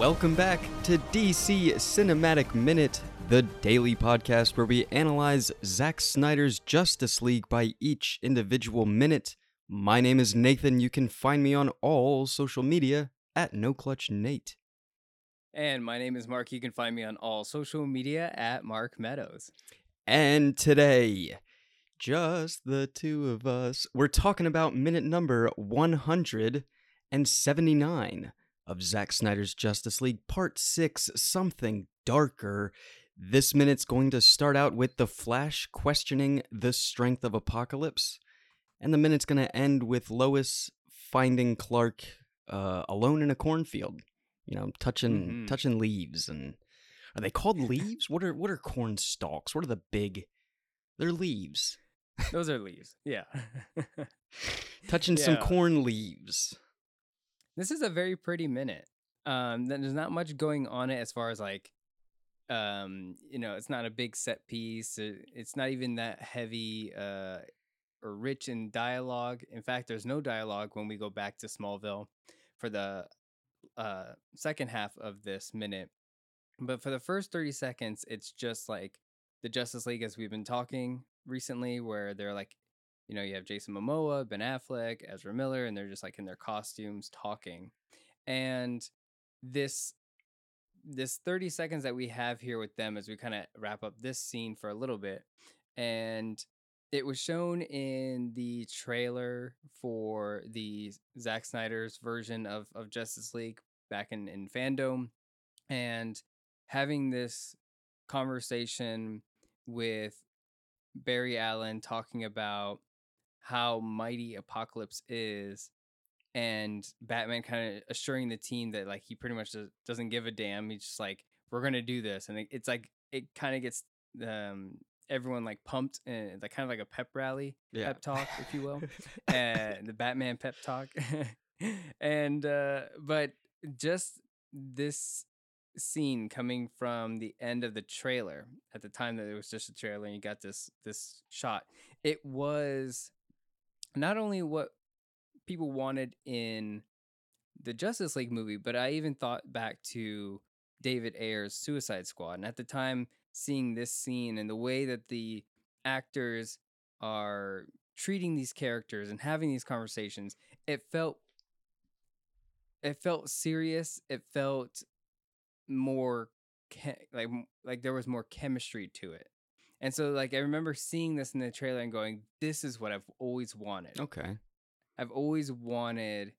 Welcome back to DC Cinematic Minute, the daily podcast where we analyze Zack Snyder's Justice League by each individual minute. My name is Nathan. You can find me on all social media at NoClutchNate. And my name is Mark. You can find me on all social media at Mark Meadows. And today, just the two of us, we're talking about minute number 179 of Zack Snyder's Justice League Part 6 Something Darker. This minute's going to start out with the Flash questioning the strength of Apocalypse, and the minute's going to end with Lois finding Clark uh, alone in a cornfield, you know, touching Mhm. touching leaves and are they called leaves? What are what are corn stalks? What are the big They're leaves. Those are leaves. Yeah. Touching some corn leaves. This is a very pretty minute. Um, there's not much going on it as far as like, um, you know, it's not a big set piece. uh, It's not even that heavy uh, or rich in dialogue. In fact, there's no dialogue when we go back to Smallville for the uh, second half of this minute. But for the first 30 seconds, it's just like the Justice League as we've been talking recently, where they're like, you know, you have Jason Momoa, Ben Affleck, Ezra Miller, and they're just like in their costumes talking. And this this 30 seconds that we have here with them as we kind of wrap up this scene for a little bit. And it was shown in the trailer for the Zack Snyder's version of, of Justice League back in, in FanDome. And having this conversation with Barry Allen talking about how mighty Apocalypse is, and Batman kind of assuring the team that like he pretty much does, doesn't give a damn. He's just like, we're gonna do this, and it, it's like it kind of gets um everyone like pumped and like kind of like a pep rally Yeah. pep talk, if you will, and the Batman pep talk, and uh but just this scene coming from the end of the trailer at the time that it was just a trailer and you got this this shot it was not only what people wanted in the Justice League movie but I even thought back to David Ayer's Suicide Squad and at the time seeing this scene and the way that the actors are treating these characters and having these conversations it felt it felt serious it felt more like like there was more chemistry to it and so like i remember seeing this in the trailer and going this is what i've always wanted Okay. i've always wanted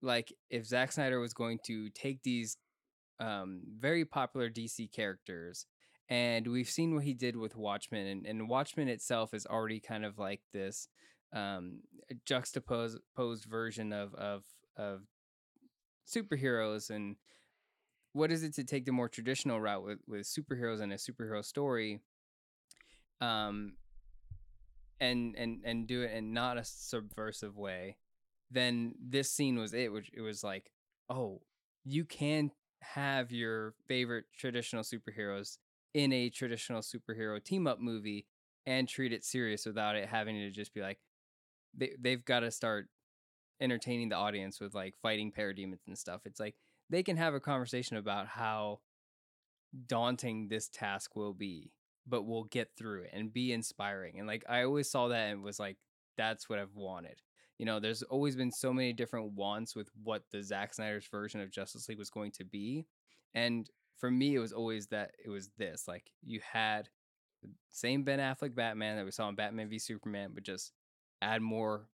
like if Zack Snyder was going to take these um very popular DC characters and we've seen what he did with Watchmen and, and Watchmen itself is already kind of like this um juxtaposed version of of of superheroes and what is it to take the more traditional route with, with superheroes and a superhero story um and and and do it in not a subversive way then this scene was it which it was like oh you can have your favorite traditional superheroes in a traditional superhero team up movie and treat it serious without it having to just be like they, they've got to start entertaining the audience with like fighting parademons and stuff. It's like they can have a conversation about how daunting this task will be but we'll get through it and be inspiring and like i always saw that and was like that's what i've wanted. You know there's always been so many different wants with what the Zack Snyder's version of Justice League was going to be and for me it was always that it was this like you had the same Ben Affleck Batman that we saw in Batman v Superman but just add more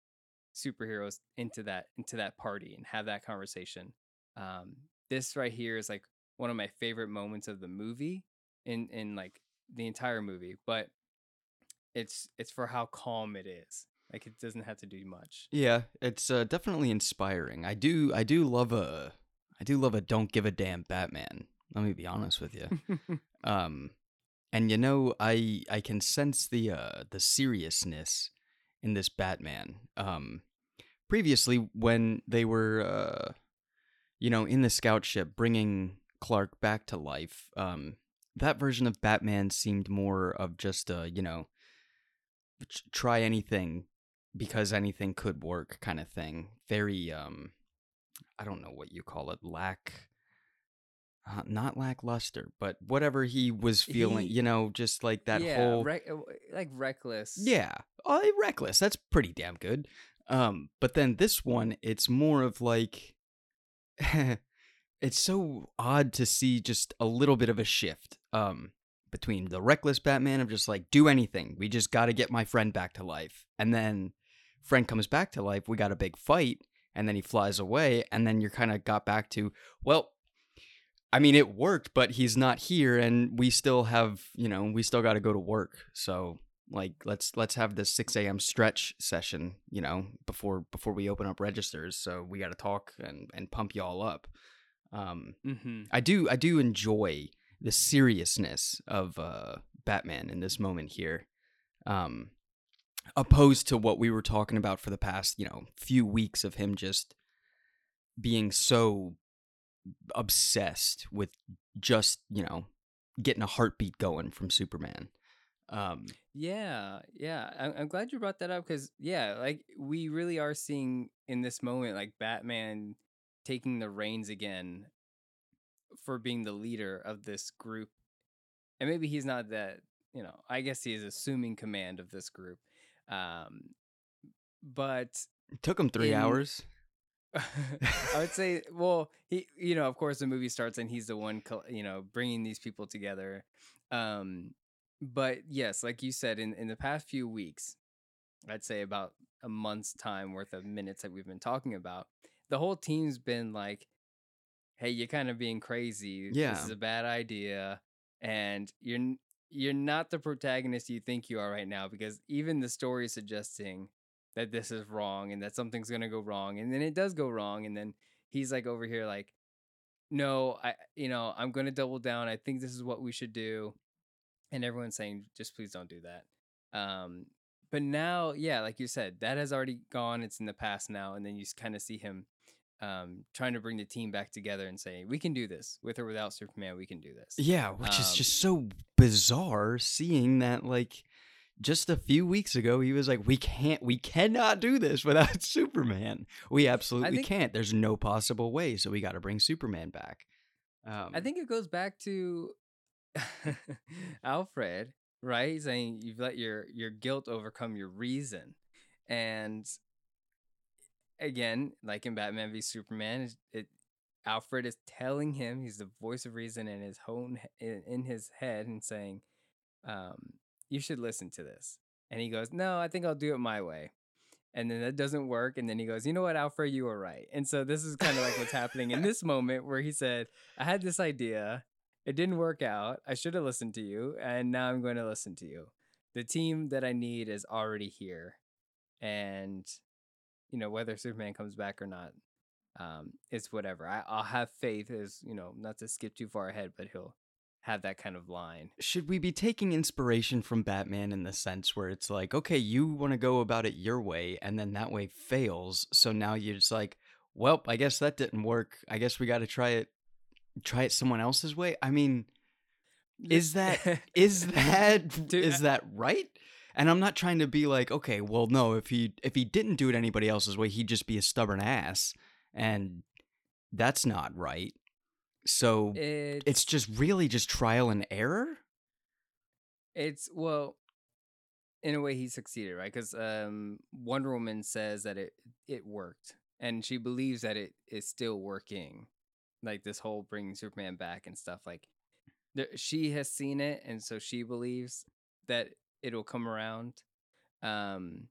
superheroes into that into that party and have that conversation um this right here is like one of my favorite moments of the movie in in like the entire movie but it's it's for how calm it is like it doesn't have to do much Yeah, it's uh, definitely inspiring. I do I do love a I do love a don't give a damn Batman. Let me be honest with you. Um and you know I I can sense the uh the seriousness in this Batman. Um previously when they were uh you know in the scout ship bringing Clark back to life, um that version of Batman seemed more of just a, you know, try anything because anything could work kind of thing. Very um I don't know what you call it, lack uh, not lackluster, but whatever he was feeling, He- you know, just like that yeah, whole rec- uh, like reckless. Yeah. Oh, reckless. That's pretty damn good. Um, but then this one, it's more of like it's so odd to see just a little bit of a shift um between the reckless Batman of just like do anything. We just got to get my friend back to life. And then friend comes back to life, we got a big fight, and then he flies away and then you're kind of got back to, well, I mean, it worked, but he's not here, and we still have, you know, we still got to go to work. So, like, let's let's have this six a.m. stretch session, you know, before before we open up registers. So we got to talk and and pump you all up. Um, Mm-hmm. I do I do enjoy the seriousness of uh, Batman in this moment here, um, opposed to what we were talking about for the past, you know, few weeks of him just being so obsessed with just you know getting a heartbeat going from Superman. Um, Yeah, yeah. I'm, I'm glad you brought that up because, yeah, like we really are seeing in this moment, like Batman taking the reins again for being the leader of this group. And maybe he's not that, you know, I guess he is assuming command of this group. Um, but it took him three In- hours. I would say, well, he, you know, of course, the movie starts and he's the one, you know, bringing these people together. Um, but yes, like you said, in in the past few weeks, I'd say about a month's time worth of minutes that we've been talking about, the whole team's been like, "Hey, you're kind of being crazy. Yeah. this is a bad idea, and you're you're not the protagonist you think you are right now because even the story is suggesting." that this is wrong and that something's gonna go wrong and then it does go wrong and then he's like over here like no i you know i'm gonna double down i think this is what we should do and everyone's saying just please don't do that um but now yeah like you said that has already gone it's in the past now and then you kind of see him um trying to bring the team back together and saying we can do this with or without superman we can do this Yeah, which is Um, just so bizarre seeing that like just a few weeks ago he was like we can't we cannot do this without Superman. We absolutely think- can't. There's no possible way, so we got to bring Superman back. Um I think it goes back to Alfred, right? Saying you've let your your guilt overcome your reason, and again, like in Batman v Superman, it, it Alfred is telling him he's the voice of reason in his own in, in his head and saying, um, "You should listen to this." And he goes, "No, I think I'll do it my way." And then that doesn't work. And then he goes, "You know what, Alfred, you were right." And so this is kind of like what's happening in this moment where he said, "I had this idea, it didn't work out. I should have listened to you, and now I'm going to listen to you. The team that I need is already here, and you know whether Superman comes back or not, um, it's whatever. I, I'll have faith. Is you know not to skip too far ahead, but he'll have that kind of line. should we be taking inspiration from Batman in the sense where it's like, okay, you want to go about it your way, and then that way fails, so now you're just like, well, I guess that didn't work. I guess we got to try it, try it someone else's way. I mean, Is that- is that Dude, is that right? And I'm not trying to be like, okay, well, no, if he if he didn't do it anybody else's way, he'd just be a stubborn ass, and that's not right. So it's it's just really just trial and error. It's well, in a way, he succeeded, right? Because um, Wonder Woman says that it it worked, and she believes that it is still working. Like this whole bringing Superman back and stuff. Like there, she has seen it, and so she believes that it'll come around. Um,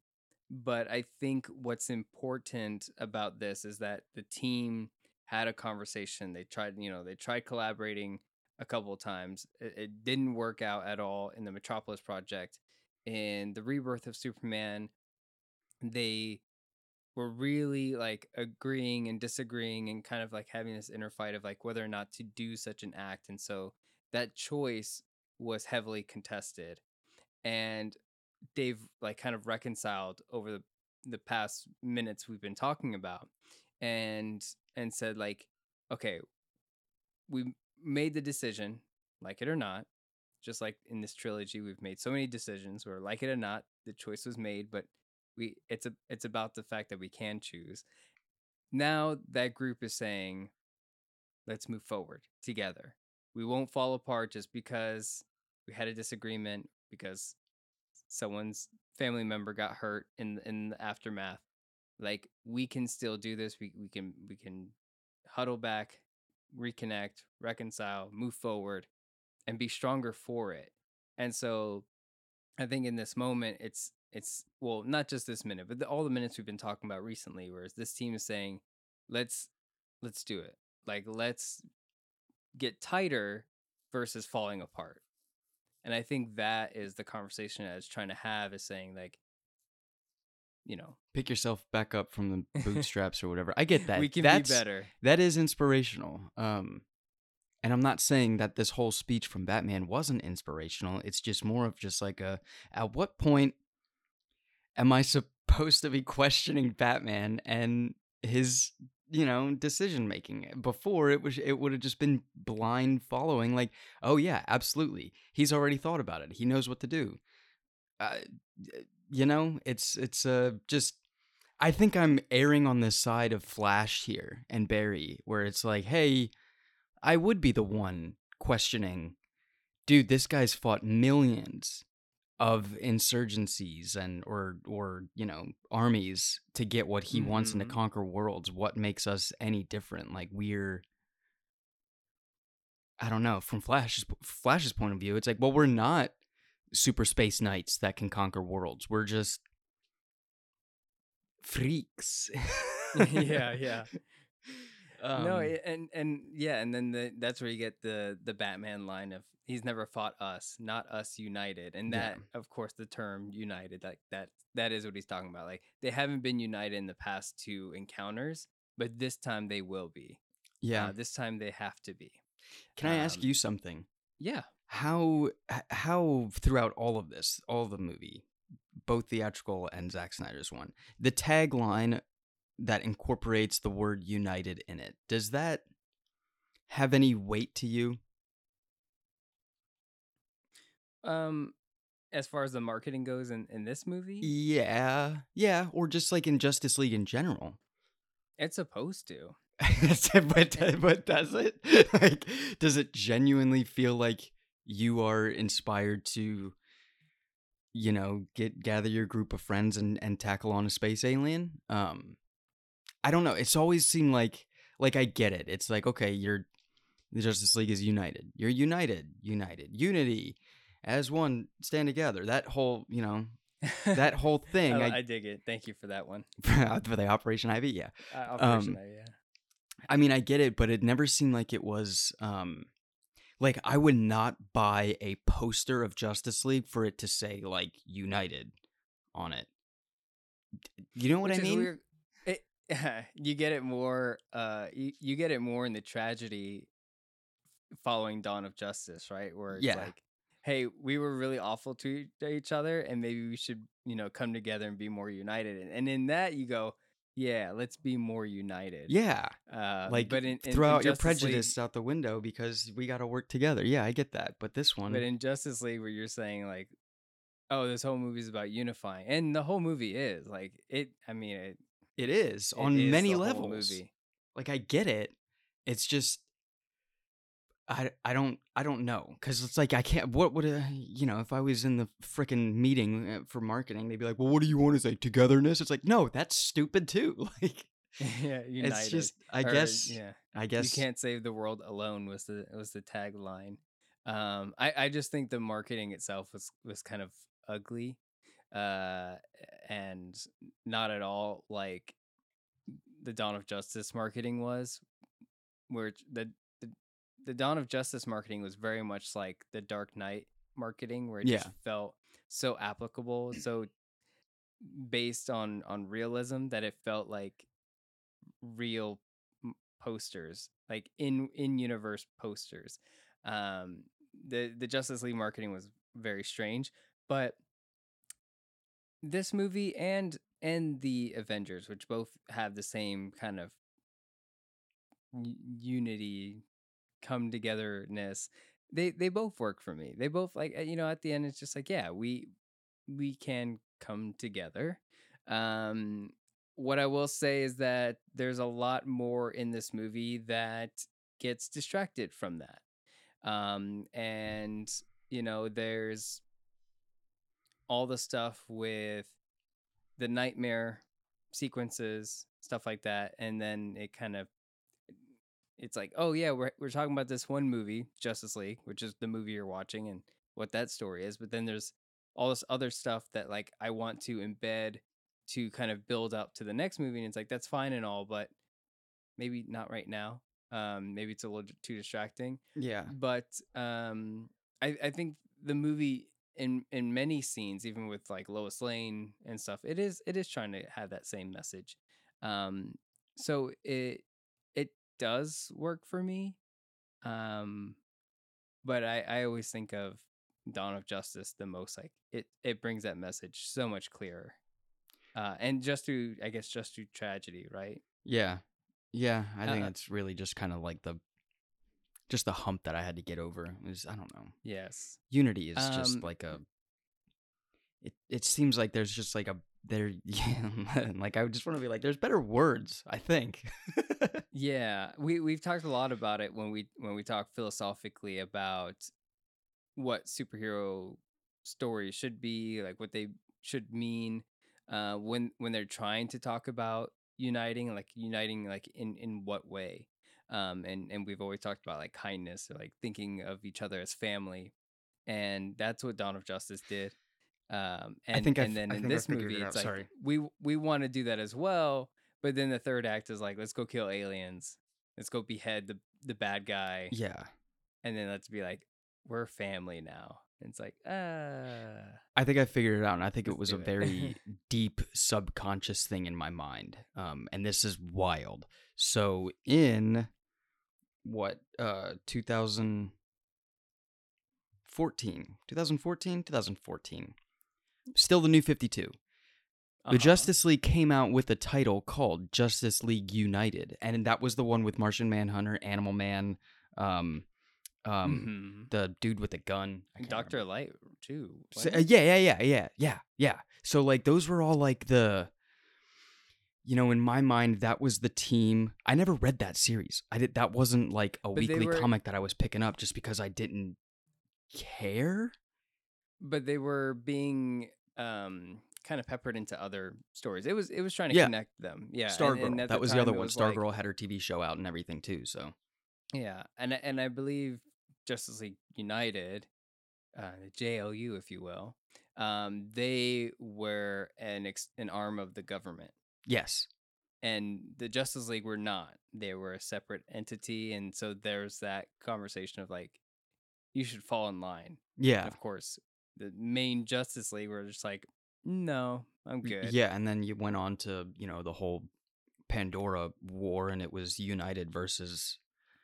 but I think what's important about this is that the team had a conversation. They tried, you know, they tried collaborating a couple of times. It, it didn't work out at all in the Metropolis project. In the rebirth of Superman, they were really like agreeing and disagreeing and kind of like having this inner fight of like whether or not to do such an act. And so that choice was heavily contested. And they've like kind of reconciled over the, the past minutes we've been talking about and and said like okay we made the decision like it or not just like in this trilogy we've made so many decisions where like it or not the choice was made but we it's a it's about the fact that we can choose now that group is saying let's move forward together. We won't fall apart just because we had a disagreement because someone's family member got hurt in in the aftermath. Like we can still do this. We we can we can huddle back, reconnect, reconcile, move forward, and be stronger for it. And so I think in this moment it's it's well, not just this minute, but the, all the minutes we've been talking about recently, whereas this team is saying, let's let's do it. Like let's get tighter versus falling apart. And I think that is the conversation I was trying to have is saying like, you know, Pick yourself back up from the bootstraps or whatever. I get that. we can That's, be better. That is inspirational. Um, and I'm not saying that this whole speech from Batman wasn't inspirational. It's just more of just like a, at what point am I supposed to be questioning Batman and his, you know, decision making? Before it was, it would have just been blind following. Like, oh yeah, absolutely. He's already thought about it. He knows what to do. Uh, you know, it's it's uh, just. I think I'm erring on the side of Flash here and Barry, where it's like, hey, I would be the one questioning, dude, this guy's fought millions of insurgencies and or or you know armies to get what he wants and to Mhm. conquer worlds. What makes us any different? Like we're I don't know, from Flash's Flash's point of view, it's like, well, we're not super space knights that can conquer worlds. We're just freaks. yeah, yeah. no, Um, i- and and yeah, and then the, that's where you get the the Batman line of he's never fought us, not us united, and Yeah. that of course the term united like that that is what he's talking about. Like they haven't been united in the past two encounters, but this time they will be. yeah. Uh, this time they have to be. Can I ask um, you something? Yeah. How how throughout all of this, all of the movie, both theatrical and Zack Snyder's one, the tagline that incorporates the word united in it, does that have any weight to you? Um, as far as the marketing goes in in this movie, Yeah. Yeah, or just like in Justice League in general. it's supposed to. but, but does it? Like, does it genuinely feel like you are inspired to, you know, get gather your group of friends and and tackle on a space alien? Um, I don't know. It's always seemed like like I get it. It's like okay, you're the Justice League is united. You're united, united, unity, as one, stand together. That whole, you know, that whole thing. I, I, I dig it. Thank you for that one. for the Operation Ivy, yeah. Uh, Um, Operation Ivy, yeah. I mean, I get it, but it never seemed like it was um like I would not buy a poster of Justice League for it to say like United on it. You know what Which I mean? weird. You get it more. Uh, you, you get it more in the tragedy following Dawn of Justice, right? Where it's Yeah. like, hey, we were really awful to each other, and maybe we should, you know, come together and be more united. And, and in that, you go, yeah, let's be more united. Yeah, Uh, like but in, in, throw in out your Justice League- prejudice out the window because we got to work together. Yeah, I get that, but this one, But in Justice League, where you're saying like, oh, this whole movie is about unifying, and the whole movie is like it. I mean, it, it is it on is many levels. Like I get it. It's just I I don't I don't know cuz it's like I can't what would you know if I was in the freaking meeting uh, for marketing they'd be like, "Well, what do you want to say? Togetherness?" It's like, "No, that's stupid too." Like yeah, united. it's just I Or, guess yeah. I guess you can't save the world alone was the was the tagline. Um, I I just think the marketing itself was was kind of ugly, uh, and not at all like the Dawn of Justice marketing was, where the the, the Dawn of Justice marketing was very much like the Dark Knight marketing, where it Yeah. just felt so applicable, so based on on realism that it felt like real posters like in in universe posters um the the justice league marketing was very strange but this movie and and the avengers which both have the same kind of unity come togetherness they they both work for me. They both like uh, you know at the end it's just like yeah we we can come together. Um what I will say is that there's a lot more in this movie that gets distracted from that. Um, and you know, there's all the stuff with the nightmare sequences, stuff like that, and then it kind of it's like, oh yeah, we're we're talking about this one movie, Justice League, which is the movie you're watching and what that story is, but then there's all this other stuff that like I want to embed to kind of build up to the next movie and it's like that's fine and all, but maybe not right now. Um maybe it's a little too distracting. Yeah. But um I I think the movie in in many scenes even with like Lois Lane and stuff it is it is trying to have that same message. Um so it it does work for me. Um but I I always think of Dawn of Justice the most like it it brings that message so much clearer. Uh and just through I guess just through tragedy, right? Yeah. Yeah. I think Uh, it's really just kind of like the just the hump that I had to get over. It was I don't know. Yes. Unity is Um, just like a it it seems like there's just like a there yeah, like I just want to be like there's better words, I think. Yeah, we we've talked a lot about it when we when we talk philosophically about what superhero stories should be, like what they should mean uh when when they're trying to talk about uniting, like uniting like in in what way. Um and and we've always talked about like kindness or like thinking of each other as family. And that's what Dawn of Justice did. Um and think I and then I in think this movie it it's like sorry. we we want to do that as well but then the third act is like, let's go kill aliens. Let's go behead the the bad guy, yeah. and then let's be like, we're family now. And it's like, ah, I think I figured it out, and I think it was a it. very deep subconscious thing in my mind. Um, and this is wild. So in what uh 2014, 2014, 2014, still the new 52. The uh-huh. Justice League came out with a title called Justice League United, and that was the one with Martian Manhunter, Animal Man, um, um, Mhm. the dude with the gun, I And can't remember. Doctor Light too. So, uh, yeah, yeah, yeah, yeah, yeah, yeah. So like those were all like the you know, in my mind that was the team. I never read that series. I did that wasn't like a But weekly were- comic that I was picking up just because I didn't care. but they were being um kind of peppered into other stories. It was it was trying to Yeah. connect them. Yeah, and- Stargirl. and at that was the other one. was like- had her TV show out and everything too, so Yeah, and I- and I believe Justice League United, uh, the JLU, if you will, um, they were an ex- an arm of the government, yes. and the Justice League were not. They were a separate entity, and so there's that conversation of like, you should fall in line. And Yeah. of course, the main Justice League were just like, no, I'm good. Yeah, and then you went on to, you know, the whole Pandora war and it was United versus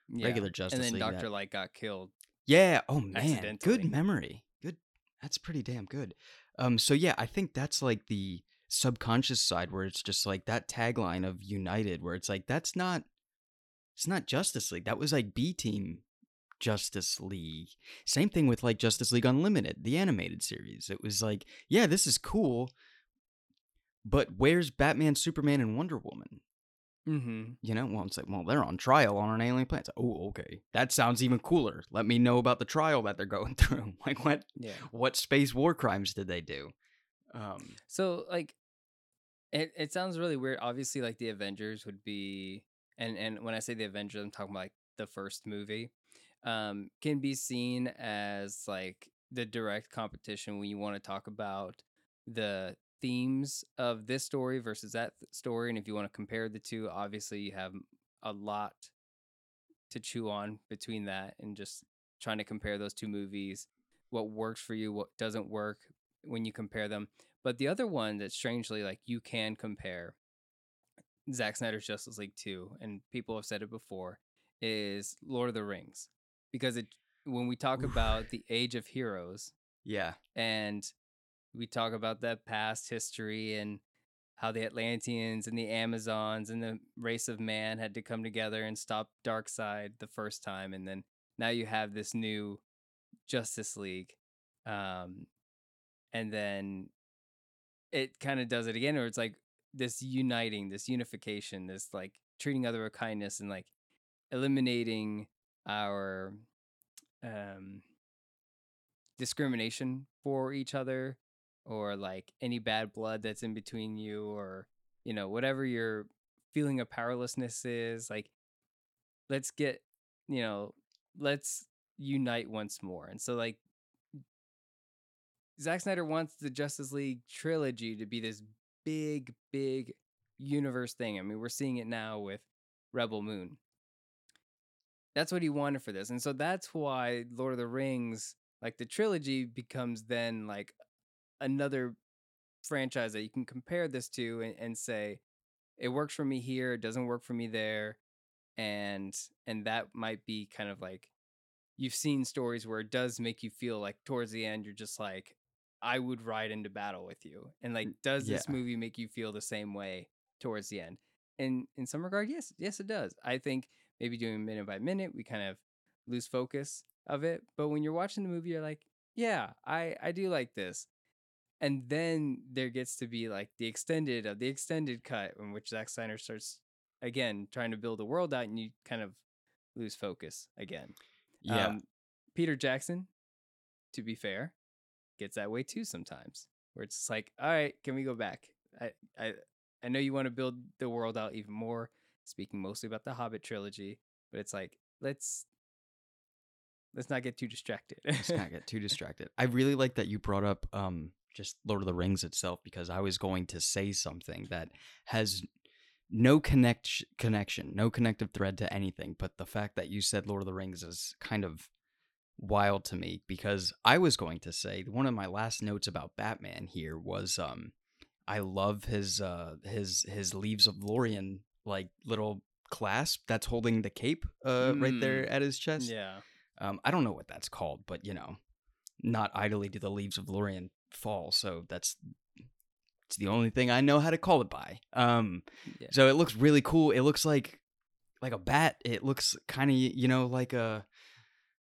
Yeah. regular Justice and then League. that- Doctor Light got killed. Yeah. Oh man, good memory. Good. That's pretty damn good. Um. So yeah, I think that's like the subconscious side where it's just like that tagline of United, where it's like that's not, it's not Justice League. That was like B Team Justice League. Same thing with like Justice League Unlimited, the animated series. It was like, yeah, this is cool, but where's Batman, Superman, and Wonder Woman? Mm-hmm. You know, well, it's like, well, they're on trial on an alien planet. Like, oh, okay, that sounds even cooler. Let me know about the trial that they're going through. Like, what, Yeah. what space war crimes did they do? Um, So like it it sounds really weird. Obviously like the Avengers would be and and when I say the Avengers I'm talking about like the first movie um can be seen as like the direct competition when you want to talk about the themes of this story versus that th- story and if you want to compare the two obviously you have a lot to chew on between that and just trying to compare those two movies what works for you what doesn't work when you compare them but the other one that strangely like you can compare Zack Snyder's Justice League 2 and people have said it before is Lord of the Rings. Because it when we talk about the age of heroes yeah, and we talk about that past history and how the Atlanteans and the Amazons and the race of man had to come together and stop Darkseid the first time and then now you have this new Justice League um and then it kind of does it again or it's like this uniting this unification this like treating other with kindness and like eliminating our um discrimination for each other or like any bad blood that's in between you or you know whatever your feeling of powerlessness is like let's get you know let's unite once more. And so like Zack Snyder wants the Justice League trilogy to be this big big universe thing. I mean we're seeing it now with Rebel Moon. That's what he wanted for this and so that's why Lord of the Rings like the trilogy becomes then like another franchise that you can compare this to and, and say it works for me here it doesn't work for me there and and that might be kind of like you've seen stories where it does make you feel like towards the end you're just like i would ride into battle with you and like does this movie make you feel the same way towards the end and in some regard yes yes it does i think maybe doing minute by minute we kind of lose focus of it but when you're watching the movie you're like yeah i i do like this and then there gets to be like the extended of the extended cut in which Zack Snyder starts again trying to build a world out, and you kind of lose focus again. Yeah. Um, Peter Jackson, to be fair, gets that way too sometimes, where it's just like, all right, can we go back? I I I know you want to build the world out even more, speaking mostly about the Hobbit trilogy, but it's like let's let's not get too distracted. Let's not get too distracted. I really like that you brought up um just Lord of the Rings itself because I was going to say something that has no connect connection, no connective thread to anything, but the fact that you said Lord of the Rings is kind of wild to me because I was going to say one of my last notes about Batman here was um I love his uh his his Leaves of Lorien like little clasp that's holding the cape uh right there Mm. at his chest. yeah. Um, I don't know what that's called, but you know, not idly do the leaves of Lorien fall. So that's it's the only thing I know how to call it by. Um, Yeah. so it looks really cool. It looks like like a bat. It looks kind of you know like a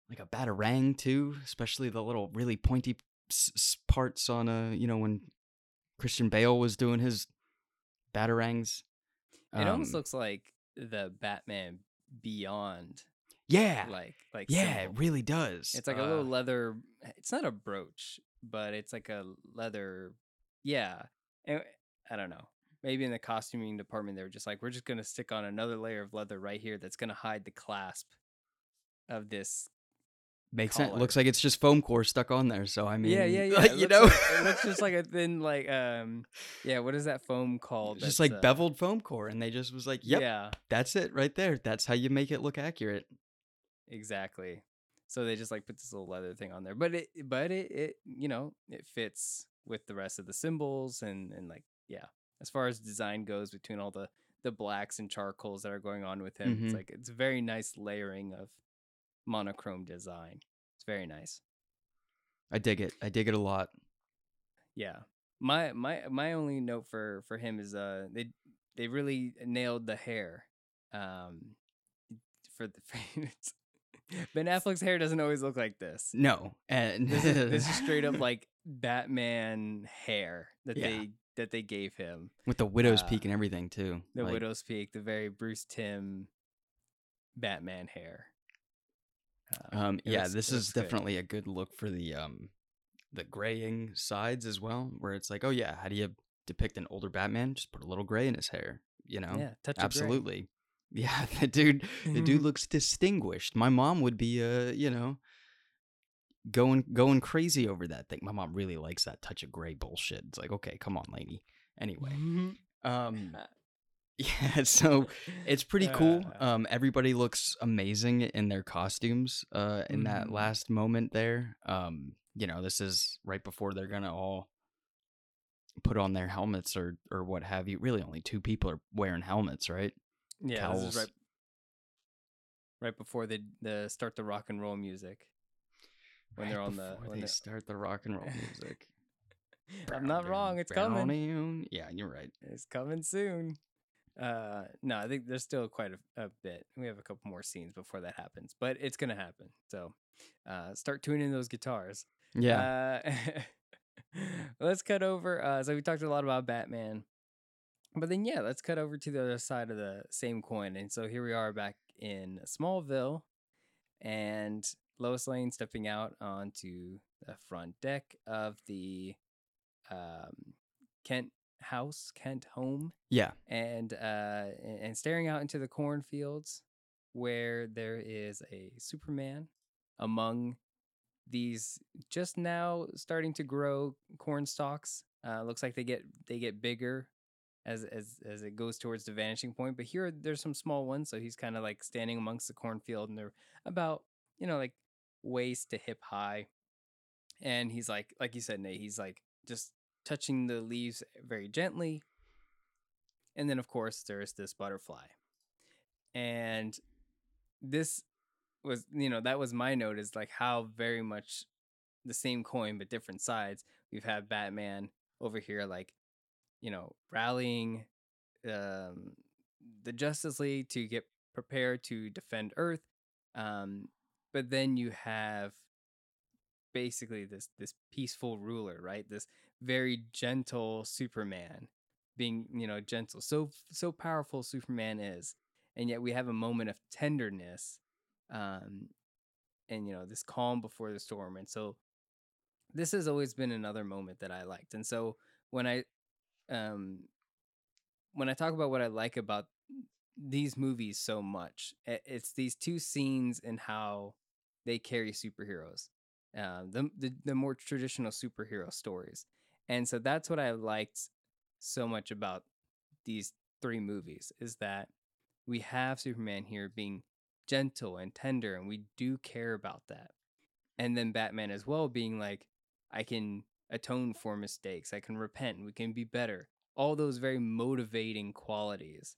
like a batarang too, especially the little really pointy s- parts on a you know when Christian Bale was doing his batarangs. It almost Um, looks like the Batman Beyond, yeah, like like yeah, it really does. It's like a Uh, little leather. It's not a brooch, but it's like a leather. Yeah, and I don't know. Maybe in the costuming department, they were just like, we're just gonna stick on another layer of leather right here that's gonna hide the clasp of this. Makes sense. Looks like it's just foam core stuck on there. So I mean, yeah, yeah, yeah. you know, like- it looks just like a thin, like um, yeah. What is that foam called? just like uh, beveled foam core, and they just was like, "Yep, Yeah, that's it right there. That's how you make it look accurate." exactly. So they just like put this little leather thing on there, but it, but it, it, you know, it fits with the rest of the symbols and and like yeah, as far as design goes between all the the blacks and charcoals that are going on with him, Mhm. it's like it's very nice layering of monochrome design. It's very nice. I dig it. I dig it a lot. Yeah. My my my only note for for him is uh they they really nailed the hair. Um for the Ben Affleck's hair doesn't always look like this. No, and This is this is straight up like Batman hair that Yeah. they that they gave him. with the widow's uh, peak and everything too. The Like, Widow's Peak, the very Bruce Timm Batman hair. Uh, Um, yeah, this is definitely a good look for the um, the graying sides as well, where it's like, oh yeah, how do you depict an older Batman? Just put a little gray in his hair, you know? yeah, touch. Absolutely. Yeah, the dude, the dude looks distinguished. My mom would be, uh, you know, going going crazy over that thing. My mom really likes that touch of gray bullshit. It's like, okay, come on, lady. Anyway, um, yeah, so it's pretty cool. Um, everybody looks amazing in their costumes. Uh, in that Mhm. last moment there. Um, you know, this is right before they're gonna all put on their helmets or or what have you. Really, only two people are wearing helmets, right? Yeah, this is right right before they the start the rock and roll music. When they're on the when they they're- start the rock and roll music. I'm not wrong, it's coming. Yeah, you're right. It's coming soon. Uh no, I think there's still quite a, a bit. We have a couple more scenes before that happens, but it's gonna happen. So uh start tuning those guitars. Yeah. Uh, let's cut over. Uh, so we talked a lot about Batman, but then yeah, let's cut over to the other side of the same coin. And so here we are back in Smallville, and Lois Lane stepping out onto the front deck of the um, Kent house, Kent home, Yeah. and uh, and staring out into the cornfields where there is a Superman among these just now starting to grow corn stalks. Uh, looks like they get they get bigger as as as it goes towards the vanishing point. But here there's some small ones, so he's kind of like standing amongst the cornfield, and they're about you know like waist to hip high. And he's like, like you said, Nate, he's like just touching the leaves very gently. And then, of course, there's this butterfly. And this was, you know, that was my note is like how very much the same coin, but different sides. We've had Batman over here, like, you know, rallying um, the Justice League to get prepared to defend Earth. Um, but then you have basically this this peaceful ruler, right? This very gentle Superman being, you know, gentle. So so powerful Superman is. And yet we have a moment of tenderness um and you know, this calm before the storm. And so this has always been another moment that I liked. And so when I um when I talk about what I like about these movies so much, it's these two scenes and how they carry superheroes, uh, the, the the more traditional superhero stories, and so that's what I liked so much about these three movies is that we have Superman here being gentle and tender, and we do care about that, and then Batman as well being like, I can atone for mistakes, I can repent, we can be better, all those very motivating qualities.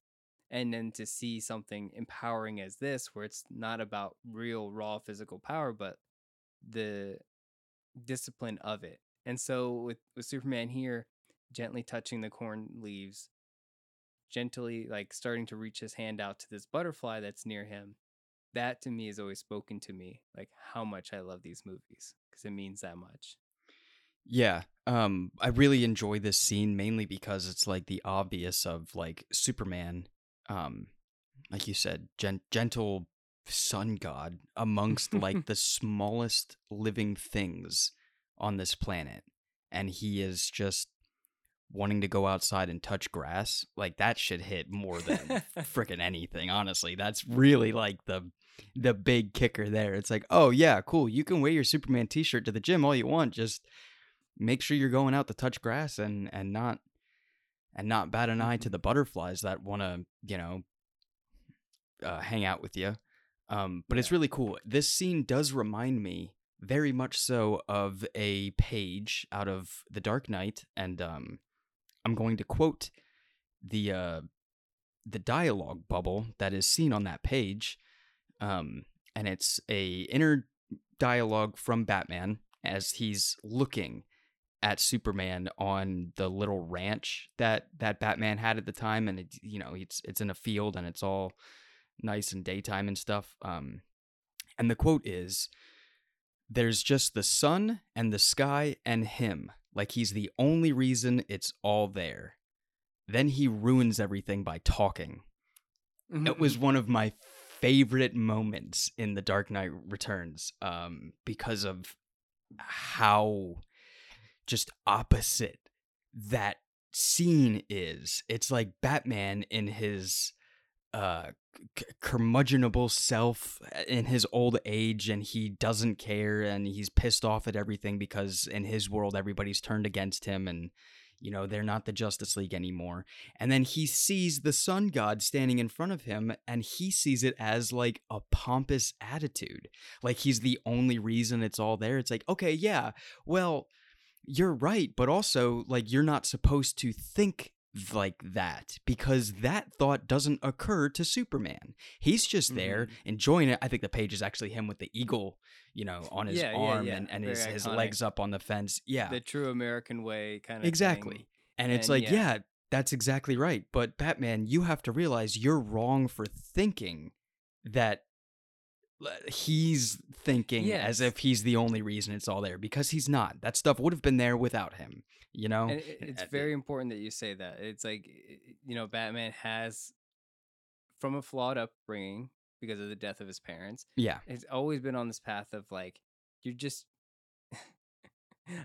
And then to see something empowering as this where it's not about real raw physical power but the discipline of it and so with, with superman here gently touching the corn leaves gently like starting to reach his hand out to this butterfly that's near him that to me has always spoken to me like how much i love these movies because it means that much Yeah. Um I really enjoy this scene mainly because it's like the obvious of like Superman um like you said gen- gentle sun god amongst like the smallest living things on this planet and he is just wanting to go outside and touch grass like that should hit more than freaking anything honestly that's really like the the big kicker there it's like oh yeah cool you can wear your superman t-shirt to the gym all you want just make sure you're going out to touch grass and and not and not bat an eye to the butterflies that want to you know uh, hang out with you um but it's really cool this scene does remind me very much so of a page out of the dark knight and um i'm going to quote the uh the dialogue bubble that is seen on that page um and it's a inner dialogue from batman as he's looking at Superman on the little ranch that that Batman had at the time, and it, you know it's it's in a field and it's all nice and daytime and stuff. Um, and the quote is, "There's just the sun and the sky and him, like he's the only reason it's all there." Then he ruins everything by talking. It was one of my favorite moments in The Dark Knight Returns um, because of how just opposite that scene is. It's like Batman in his uh curmudgeonable self uh, in his old age and he doesn't care and he's pissed off at everything because in his world everybody's turned against him and you know they're not the justice league anymore. And then he sees the sun god standing in front of him and he sees it as like a pompous attitude. Like he's the only reason it's all there. It's like okay yeah well you're right but also like you're not supposed to think like that because that thought doesn't occur to superman he's just there Mhm. enjoying it i think the page is actually him with the eagle you know on his Yeah, yeah, arm yeah. and, and Very his, his legs up on the fence yeah the true american way kind of Exactly. And it's And like, yeah. yeah. that's exactly right. But Batman, you have to realize you're wrong for thinking that he's thinking as if he's the only reason it's all there because he's not. That stuff would have been there without him, you know? And it's very important that you say that. It's like you know, Batman has from a flawed upbringing, because of the death of his parents. Yeah. It's always been on this path of like you're just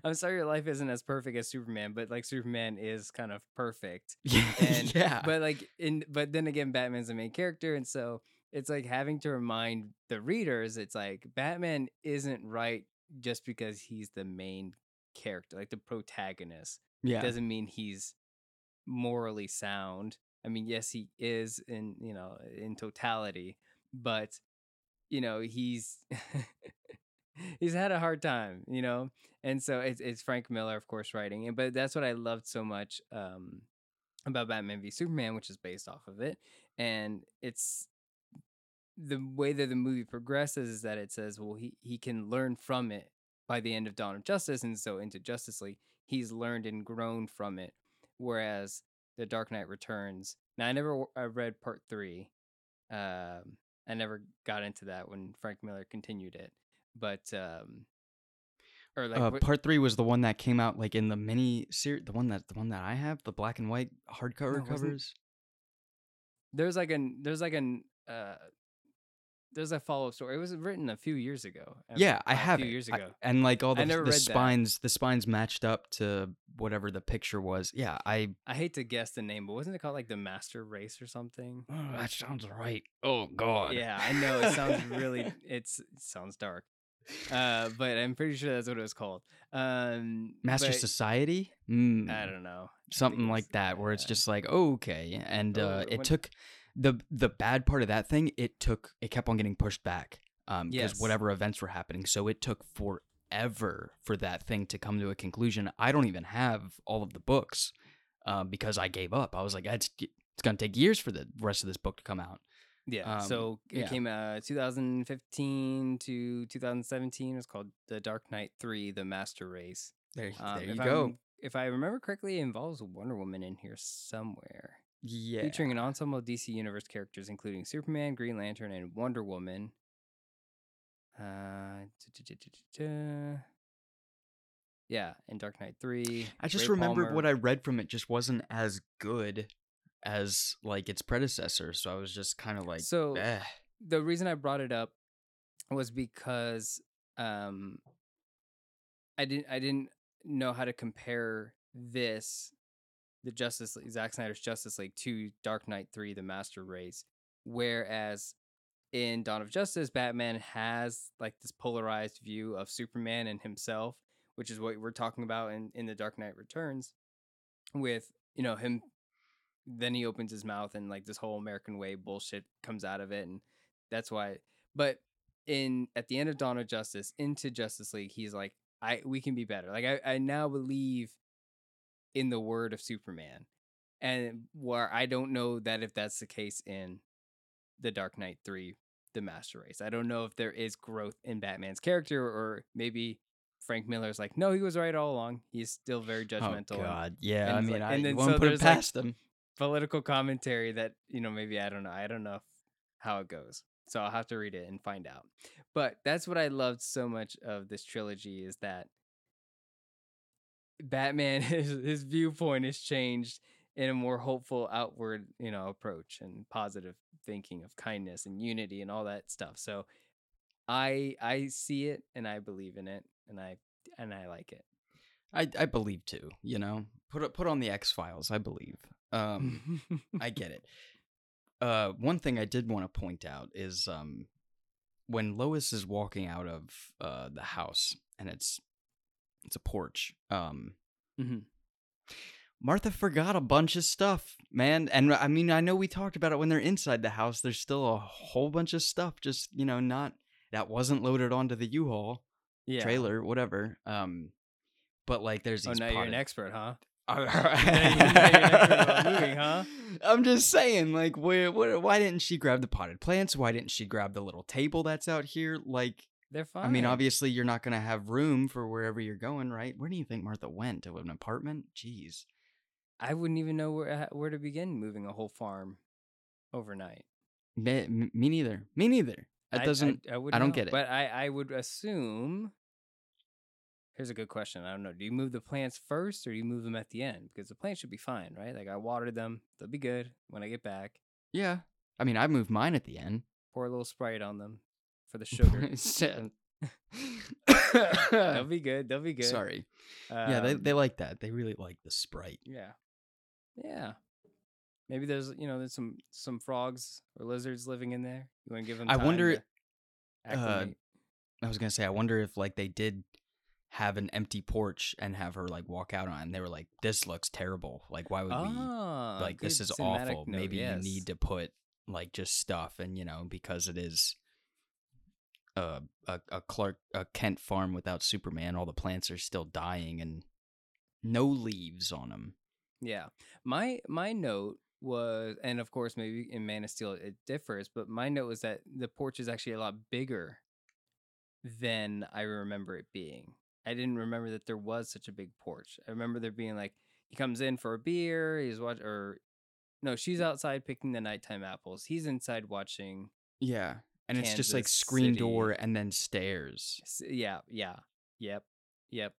I'm sorry your life isn't as perfect as Superman, but like Superman is kind of perfect. And yeah. but like in but then again Batman's the main character and so it's like having to remind the readers it's like Batman isn't right just because he's the main character, like the protagonist. yeah. Doesn't mean he's morally sound. I mean, yes, he is in, you know, in totality, but you know, he's he's had a hard time, you know? And so it's it's Frank Miller, of course, writing. And but that's what I loved so much um about Batman v Superman, which is based off of it. And it's the way that the movie progresses is that it says, well, he, he can learn from it by the end of Dawn of Justice. And so into Justice League, he's learned and grown from it. Whereas The Dark Knight Returns, now I never I read part three. Um, I never got into that when Frank Miller continued it. But, um, or like, uh, what- part three was the one that came out like in the mini series, the one that the one that I have, the black and white hardcover No, covers. there's like an, there's like an, uh, there's a follow up story. It was written a few years ago. Yeah, few- have. A few it. years I- ago. and like all the, the read that. spines, the spines matched up to whatever the picture was. Yeah, I. I hate to guess the name, but wasn't it called like the Master Race or something? Oh, that sounds right. Oh God. Yeah, I know it sounds really. It's it sounds dark, uh, but I'm pretty sure that's what it was called. Um, Master but Society. Mm, I don't know. something like that, where it's just like okay, and Oh, uh, it when- took the the bad part of that thing. It took it kept on getting pushed back. Um, because Yes. whatever events were happening, so it took forever for that thing to come to a conclusion. I don't even have all of the books, uh, because I gave up. I was like, it's it's gonna take years for the rest of this book to come out. Yeah. Um, so it yeah. came uh 2015 to 2017. It was called The Dark Knight 3: The Master Race. There, Um, there you if go. I'm- if I remember correctly, it involves Wonder Woman in here somewhere. Yeah. featuring an ensemble of DC Universe characters including Superman, Green Lantern, and Wonder Woman. Uh, yeah, and Dark Knight Three. I just Ray remembered Palmer. what I read from it just wasn't as good as like its predecessor, so I was just kind of like, So- eh. the reason I brought it up was because um I didn't I didn't know how to compare this the Justice League Zack Snyder's Justice League to Dark Knight 3 The Master Race whereas in Dawn of Justice Batman has like this polarized view of Superman and himself which is what we're talking about in in The Dark Knight Returns with you know him then he opens his mouth and like this whole American way bullshit comes out of it and that's why but in at the end of Dawn of Justice into Justice League, he's like, I we can be better. Like I, I now believe in the word of Superman. And where I don't know that if that's the case in the Dark Knight 3, the Master Race. I don't know if there is growth in Batman's character or maybe Frank Miller's like, no, he was right all along. He's still very oh, judgmental. Oh and God, yeah. and I mean, like- I and then won't so put it there's, like, past them. Political commentary that, you know, maybe I don't know. I don't know if, how it goes. So I'll have to read it and find out. But that's what I loved so much of this trilogy is that Batman his, his viewpoint has changed in a more hopeful outward, you know, approach and positive thinking of kindness and unity and all that stuff. So I I see it and I believe in it and I and I like it. I I believe too. You know, put it- put on the X Files. I believe. Um, I get it. Uh, one thing I did want to point out is um, when Lois is walking out of uh the house and it's it's a porch. Um, Mhm. Martha forgot a bunch of stuff, man. And I mean, I know we talked about it when they're inside the house. There's still a whole bunch of stuff, just you know, not that wasn't loaded onto the U-Haul yeah. trailer, whatever. Um, but like, there's these Oh, these. now you're an expert, huh? I'm moving, huh? I'm just saying, like, where, where, why didn't she grab the potted plants? Why didn't she grab the little table that's out here? Like, They're fine. I mean, obviously, you're not gonna have room for wherever you're going, right? Where do you think Martha went? To an apartment? Jeez. I wouldn't even know where uh, where to begin moving a whole farm overnight. Me, me neither. Me neither. That I- doesn't. I, I, I don't know, get it. But I, I would assume. Here's a good question. I don't know. Do you move the plants first or do you move them at the end? Because the plants should be fine, right? Like I watered them; they'll be good when I get back. yeah. I mean, I moved mine at the end. Pour a little Sprite on them for the sugar. They'll be good. They'll be good. Sorry. yeah, they Um, they like that. They really like the Sprite. Yeah. Yeah. Maybe there's you know there's some some frogs or lizards living in there. You want to give them? I wonder, uh. I was gonna say, I wonder if like they did have an empty porch and have her like walk out on, and they were like, "This looks terrible. Like, why would we? ah, Like, this is awful. note, Maybe yes. you need to put like just stuff, and you know, because it is." A, a a Clark a Kent farm without Superman, all the plants are still dying and no leaves on them. Yeah. My my note was and of course maybe in Man of Steel it differs, but my note was that the porch is actually a lot bigger than I remember it being. I didn't remember that there was such a big porch. I remember there being like he comes in for a beer, he's watch or no, she's outside picking the nighttime apples. He's inside watching Yeah, and it's just like screen City. door and then stairs. Yeah, yeah, yep, yep.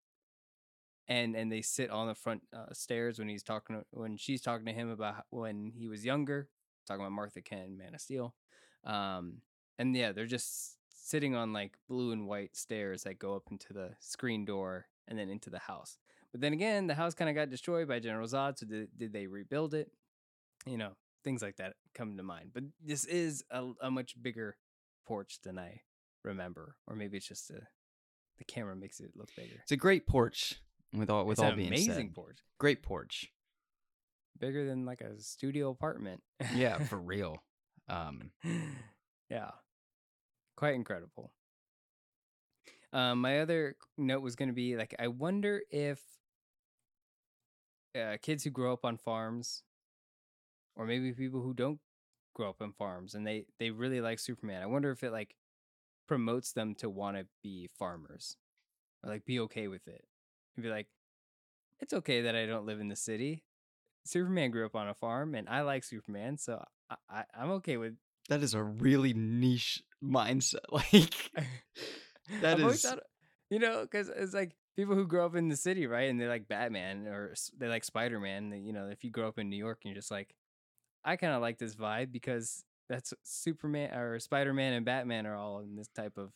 And and they sit on the front uh, stairs when he's talking to, when she's talking to him about when he was younger, talking about Martha Kent, Man of Steel. Um, and yeah, they're just sitting on like blue and white stairs that go up into the screen door and then into the house. But then again, the house kind of got destroyed by General Zod, so did, did they rebuild it? You know, things like that come to mind. But this is a, a much bigger porch than I remember, or maybe it's just a, the camera makes it look bigger. It's a great porch with all with it's all an being amazing said. porch, Great porch. bigger than like a studio apartment. Yeah, for real. Um, yeah, quite incredible. Um, my other note was going to be like, I wonder if uh, kids who grow up on farms, or maybe people who don't grow up on farms, and they they really like Superman. I wonder if it like promotes them to want to be farmers, or like be okay with it, and be like, it's okay that I don't live in the city. Superman grew up on a farm, and I like Superman, so I, I, I'm okay with that is a really niche mindset. Like That is- thought- you know, because it's like people who grow up in the city, right? And they like Batman or they like Spider Man. You know, if you grow up in New York and you're just like, I kind of like this vibe because that's Superman or Spider Man and Batman are all in this type of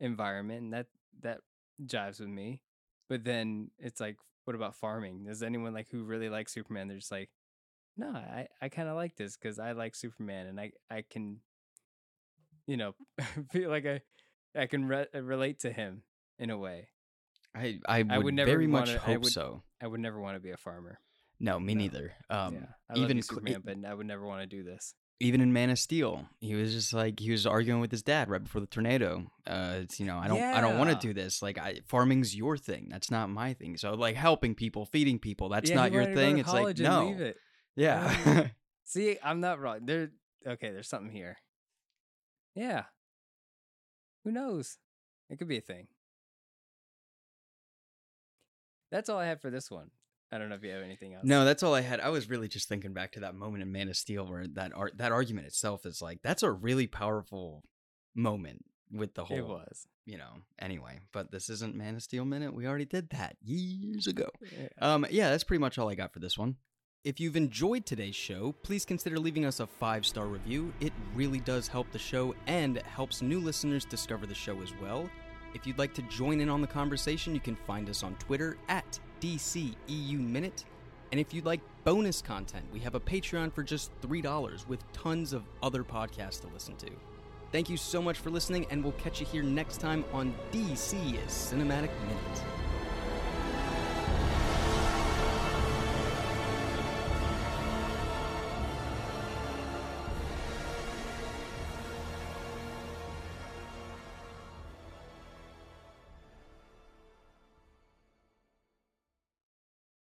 environment, and that that jives with me. But then it's like, what about farming? Does anyone like who really likes Superman? They're just like, no, I I kind of like this because I like Superman, and I I can, you know, feel like I I can re- uh, relate to him in a way. I I would, would never very much wanna- I hope would- so. I would never want to be a farmer. No, me no. neither. Um, yeah, I love even you, Superman, but I would never want to do this. even in Man of Steel, he was just like he was arguing with his dad right before the tornado. Uh, it's you know I don't I don't want to do this. Like I, farming's your thing. That's not my thing. So like helping people, feeding people, that's Yeah, not your thing. It's like no, it. yeah. See, I'm not wrong. There, okay. There's something here. Yeah. Who knows? It could be a thing. That's all I have for this one. I don't know if you have anything else. No, that's all I had. I was really just thinking back to that moment in Man of Steel where that art that argument itself is like that's a really powerful moment with the whole it was. you know. Anyway, but this isn't Man of Steel minute. We already did that years ago. Yeah. Um yeah, that's pretty much all I got for this one. If you've enjoyed today's show, please consider leaving us a 5-star review. It really does help the show and helps new listeners discover the show as well. If you'd like to join in on the conversation, you can find us on Twitter at DCEU Minute. And if you'd like bonus content, we have a Patreon for just $3 with tons of other podcasts to listen to. Thank you so much for listening, and we'll catch you here next time on DC Cinematic Minute.